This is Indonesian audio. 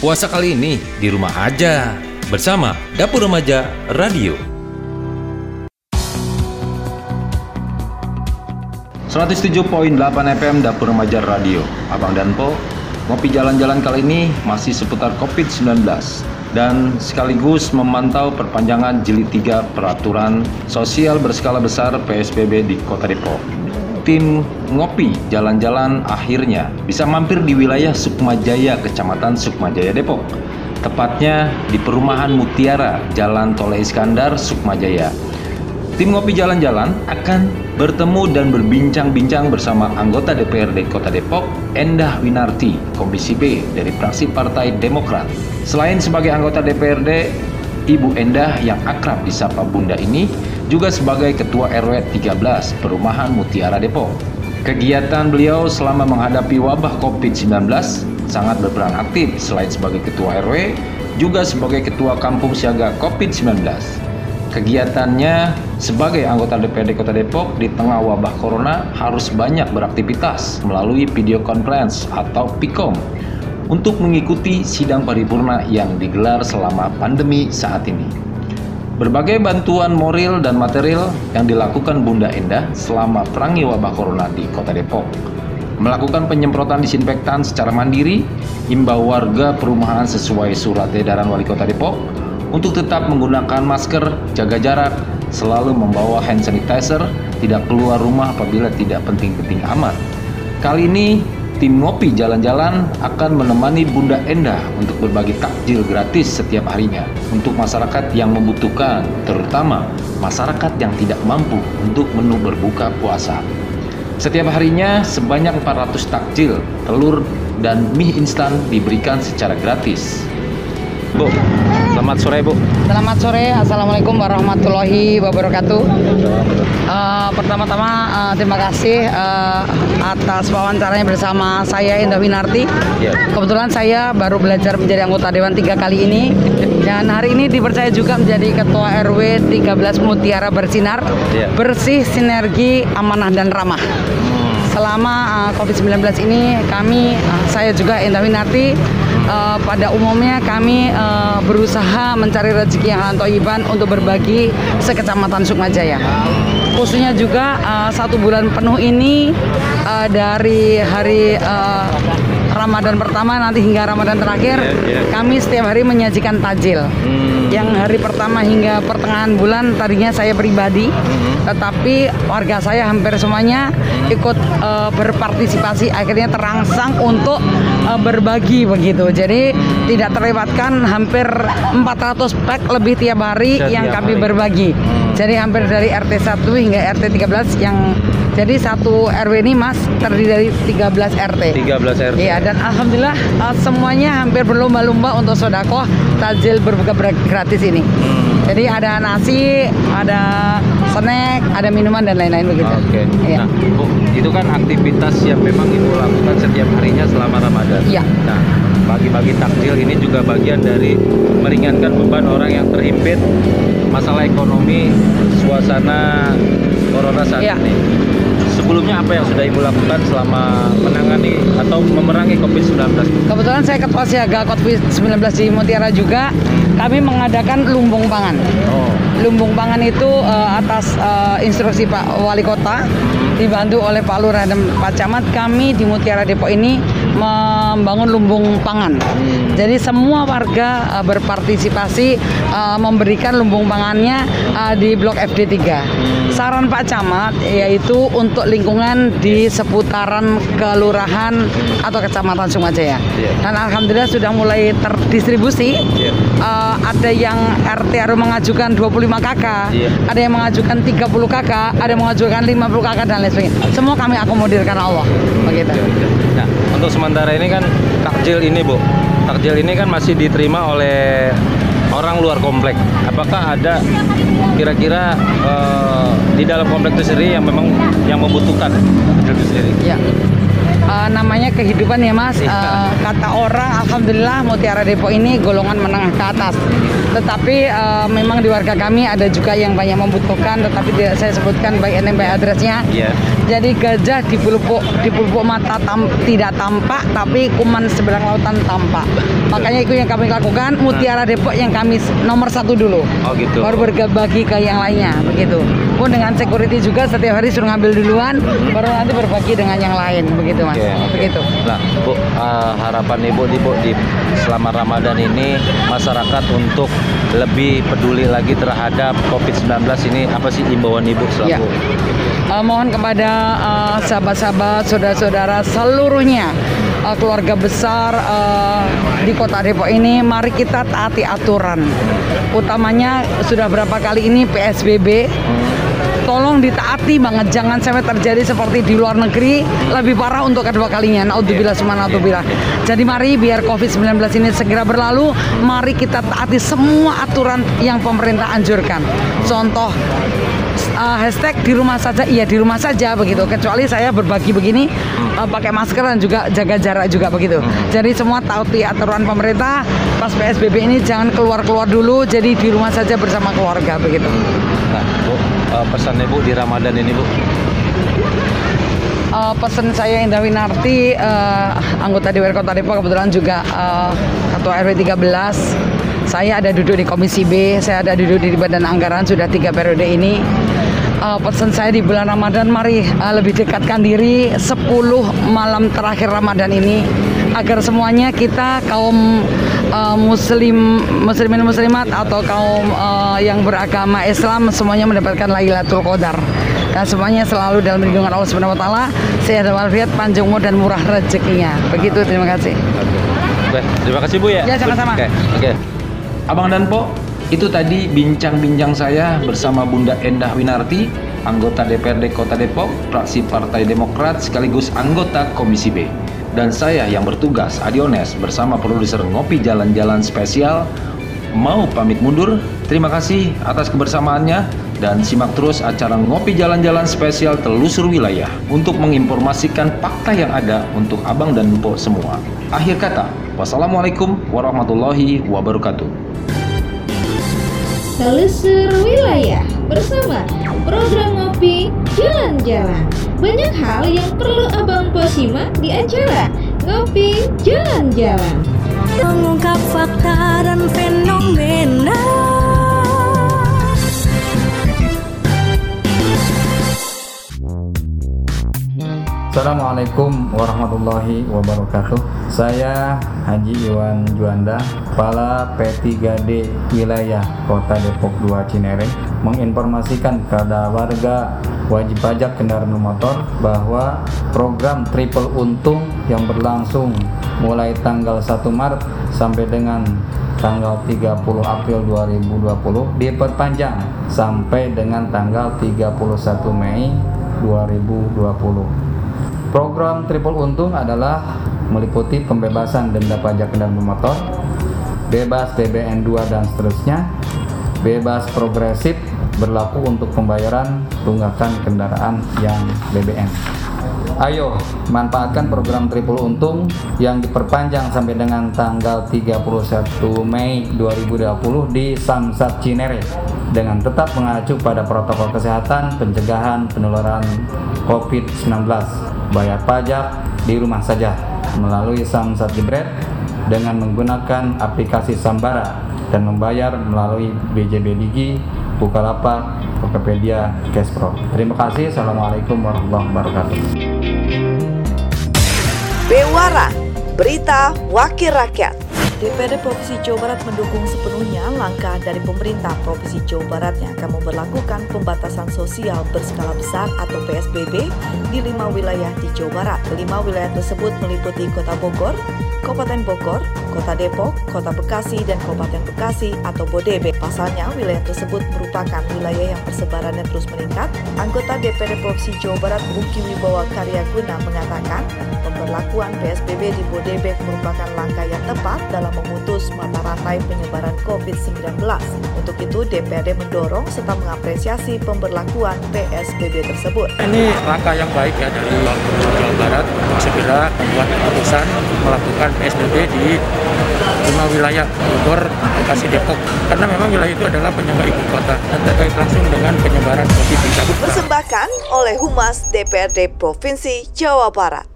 Puasa kali ini di rumah aja bersama Dapur Remaja Radio. 107.8 FM Dapur Remaja Radio Abang dan Po Ngopi jalan-jalan kali ini masih seputar COVID-19 dan sekaligus memantau perpanjangan jilid 3 peraturan sosial berskala besar PSBB di Kota Depok. Tim Ngopi Jalan-Jalan akhirnya bisa mampir di wilayah Sukmajaya, Kecamatan Sukmajaya Depok. Tepatnya di perumahan Mutiara, Jalan Tole Iskandar, Sukmajaya. Tim Ngopi Jalan-Jalan akan bertemu dan berbincang-bincang bersama anggota DPRD Kota Depok, Endah Winarti, Komisi B dari fraksi Partai Demokrat. Selain sebagai anggota DPRD, Ibu Endah yang akrab disapa Bunda ini juga sebagai Ketua RW 13 Perumahan Mutiara Depok. Kegiatan beliau selama menghadapi wabah COVID-19 sangat berperan aktif selain sebagai Ketua RW, juga sebagai Ketua Kampung Siaga COVID-19. Kegiatannya sebagai anggota DPRD Kota Depok di tengah wabah corona harus banyak beraktivitas melalui video conference atau PIKOM untuk mengikuti sidang paripurna yang digelar selama pandemi saat ini. Berbagai bantuan moral dan material yang dilakukan Bunda Endah selama perangi wabah corona di Kota Depok. Melakukan penyemprotan disinfektan secara mandiri, imbau warga perumahan sesuai surat edaran Wali Kota Depok, untuk tetap menggunakan masker, jaga jarak, selalu membawa hand sanitizer, tidak keluar rumah apabila tidak penting-penting amat. Kali ini, tim Ngopi Jalan-Jalan akan menemani Bunda Endah untuk berbagi takjil gratis setiap harinya untuk masyarakat yang membutuhkan, terutama masyarakat yang tidak mampu untuk menu berbuka puasa. Setiap harinya sebanyak 400 takjil, telur, dan mie instan diberikan secara gratis. Bu, selamat sore Bu. Selamat sore, Assalamualaikum warahmatullahi wabarakatuh. Uh, pertama-tama uh, terima kasih uh, atas wawancaranya bersama saya Indah Winarti. Ya. Kebetulan saya baru belajar menjadi anggota Dewan tiga kali ini dan hari ini dipercaya juga menjadi Ketua RW 13 Mutiara Bersinar, Ya. bersih, sinergi, amanah dan ramah. Selama uh, COVID-19 ini kami, uh, saya juga Indah Winarti, uh, pada umumnya kami uh, berusaha mencari rezeki yang halal toiban untuk berbagi sekecamatan Sukmajaya. Khususnya juga uh, satu bulan penuh ini uh, dari hari uh, Ramadan pertama nanti hingga Ramadan terakhir Ya, ya. kami setiap hari menyajikan tajil. Yang hari pertama hingga pertengahan bulan tadinya saya pribadi, tetapi warga saya hampir semuanya ikut eh, berpartisipasi akhirnya terangsang untuk eh, berbagi begitu. Jadi tidak terlewatkan hampir 400 pack lebih tiap hari Setiap yang kami hari. berbagi. Jadi hampir dari RT 1 hingga RT 13 yang jadi satu RW ini Mas terdiri dari 13 RT. 13 RT. Iya dan alhamdulillah uh, semuanya hampir berlomba-lomba untuk sodakoh takjil berbuka ber- gratis ini. Hmm. Jadi ada nasi, ada snack, ada minuman dan lain-lain begitu. Oke. Iya. Nah, Bu, itu kan aktivitas yang memang Ibu lakukan setiap harinya selama Ramadan. Iya. Nah, bagi-bagi takjil ini juga bagian dari meringankan beban orang yang terhimpit masalah ekonomi, suasana corona saat Iya. ini. Sebelumnya apa yang sudah Ibu lakukan selama menangani atau memerangi COVID-19? Kebetulan saya ketua siaga COVID-19 di Mutiara juga. Kami mengadakan lumbung pangan. Oh. Lumbung pangan itu eh, atas eh, instruksi Pak Wali Kota dibantu oleh Pak Lurah dan Pak Camat kami di Mutiara Depok ini membangun lumbung pangan. Jadi semua warga eh, berpartisipasi eh, memberikan lumbung pangannya eh, di Blok FD 3. Saran Pak Camat yaitu untuk lingkungan di seputaran kelurahan atau kecamatan Sumajaya. Iya. Dan alhamdulillah sudah mulai terdistribusi. Iya. Ada yang RT RW mengajukan 25 KK, Iya. ada yang mengajukan 30 KK, ada yang mengajukan 50 KK dan lain sebagainya. Semua kami akomodir karena Allah. Begitu. Nah, untuk sementara ini kan takjil ini, Bu. Takjil ini kan masih diterima oleh orang luar komplek. Apakah ada kira-kira eh, di dalam komplek itu sendiri yang memang yang membutuhkan takjil itu sendiri? Ya. Eh, namanya kehidupan ya Mas. Eh, kata orang, alhamdulillah Mutiara Depok ini golongan menengah ke atas. Tetapi eh, memang di warga kami ada juga yang banyak membutuhkan, tetapi tidak saya sebutkan baik name baik adresnya. Iya. Jadi gajah di pelupuk di pelupuk mata tam- tidak tampak, tapi kuman seberang lautan tampak. Makanya itu yang kami lakukan. Mutiara Depok yang kami nomor satu dulu. Oh gitu. Baru berbagi ke yang lainnya, begitu. Pun dengan security juga setiap hari suruh ngambil duluan, baru nanti berbagi dengan yang lain, begitu mas. Oke, oke. Begitu. Nah, Bu, eh, harapan Ibu di Bu di selama Ramadan ini masyarakat untuk lebih peduli lagi terhadap COVID-19 ini apa sih imbauan Ibu Ya. selaku? Eh, mohon kepada eh, sahabat-sahabat, saudara-saudara seluruhnya eh, keluarga besar eh, di Kota Depok ini, mari kita taati aturan. Utamanya sudah berapa kali ini PSBB. Tolong ditaati banget, jangan sampai terjadi seperti di luar negeri lebih parah untuk kedua kalinya. Naudzubillah summa naudzubillah. Jadi mari biar COVID-19 ini segera berlalu, mari kita taati semua aturan yang pemerintah anjurkan. Contoh uh, hashtag di rumah saja iya di rumah saja begitu. Kecuali saya berbagi begini uh, pakai masker dan juga jaga jarak juga begitu. Jadi semua taati aturan pemerintah pas PSBB ini jangan keluar keluar dulu jadi di rumah saja bersama keluarga begitu. Nah, Bu, eh, pesan Ibu di Ramadan ini, Bu. Uh, pesan saya Indah Winarti uh, anggota DPR Kota Depok kebetulan juga uh, ketua RW 13 saya ada duduk di Komisi B saya ada duduk di Badan Anggaran sudah tiga periode ini. Uh, pesan saya di bulan Ramadan mari uh, lebih dekatkan diri 10 malam terakhir Ramadan ini agar semuanya kita kaum uh, muslim muslimin muslimat atau kaum uh, yang beragama Islam semuanya mendapatkan Lailatul Qadar dan semuanya selalu dalam lindungan Allah Subhanahu wa taala sehat walafiat panjang umur dan murah rezekinya begitu terima kasih Oke, terima kasih Bu ya. Ya, sama-sama. Oke, oke. Abang dan Po, itu tadi bincang-bincang saya bersama Bunda Endah Winarti, anggota DPRD Kota Depok, fraksi Partai Demokrat sekaligus anggota Komisi B. Dan saya yang bertugas, Adiones, bersama produser Ngopi Jalan-Jalan Spesial, mau pamit mundur. Terima kasih atas kebersamaannya dan simak terus acara Ngopi Jalan-Jalan Spesial Telusur Wilayah untuk menginformasikan fakta yang ada untuk Abang dan Po semua. Akhir kata, wassalamualaikum warahmatullahi wabarakatuh. Telusur Wilayah bersama program ngopi jalan-jalan. Banyak hal yang perlu Abang Po simak di acara Ngopi Jalan-Jalan. mengungkap fakta dan fenomena Assalamualaikum warahmatullahi wabarakatuh. Saya Haji Iwan Juanda, Kepala P3D Wilayah Kota Depok 2 Cinere, menginformasikan kepada warga wajib pajak kendaraan bermotor bahwa program triple untung yang berlangsung mulai tanggal 1 Maret sampai dengan tanggal 30 April 2020 diperpanjang sampai dengan tanggal 31 Mei 2020. Program Triple Untung adalah meliputi pembebasan denda pajak kendaraan bermotor, bebas TBN 2 dan seterusnya, bebas progresif berlaku untuk pembayaran tunggakan kendaraan yang BBM. Ayo, manfaatkan program Triple Untung yang diperpanjang sampai dengan tanggal 31 Mei 2020 di Samsat Cinere dengan tetap mengacu pada protokol kesehatan pencegahan penularan COVID-19. Bayar pajak di rumah saja melalui Samsat Jebret dengan menggunakan aplikasi Sambara dan membayar melalui BJB Digi, Bukalapak, Tokopedia, Cashpro. Terima kasih. Assalamualaikum warahmatullahi wabarakatuh. Bewara, berita wakil rakyat. DPRD Provinsi Jawa Barat mendukung sepenuhnya langkah dari pemerintah Provinsi Jawa Barat yang akan memperlakukan pembatasan sosial berskala besar atau PSBB di lima wilayah di Jawa Barat. Lima wilayah tersebut meliputi Kota Bogor, Kabupaten Bogor, Kota Depok, Kota Bekasi, dan Kabupaten Bekasi atau Bodebek. Pasalnya, wilayah tersebut merupakan wilayah yang persebarannya terus meningkat. Anggota DPRD Provinsi Jawa Barat Uki Wibawa Karyaguna mengatakan, pemberlakuan PSBB di Bodebek merupakan langkah yang tepat dalam memutus mata rantai penyebaran COVID-19. Untuk itu, DPRD mendorong serta mengapresiasi pemberlakuan PSBB tersebut. Ini langkah yang baik ya dari Jawa Barat segera segera membuat keputusan melakukan PSBB di lima wilayah Bogor, Bekasi, Depok karena memang wilayah itu adalah penyangga ibu kota dan terkait langsung dengan penyebaran COVID-19. Persembahkan oleh Humas DPRD Provinsi Jawa Barat.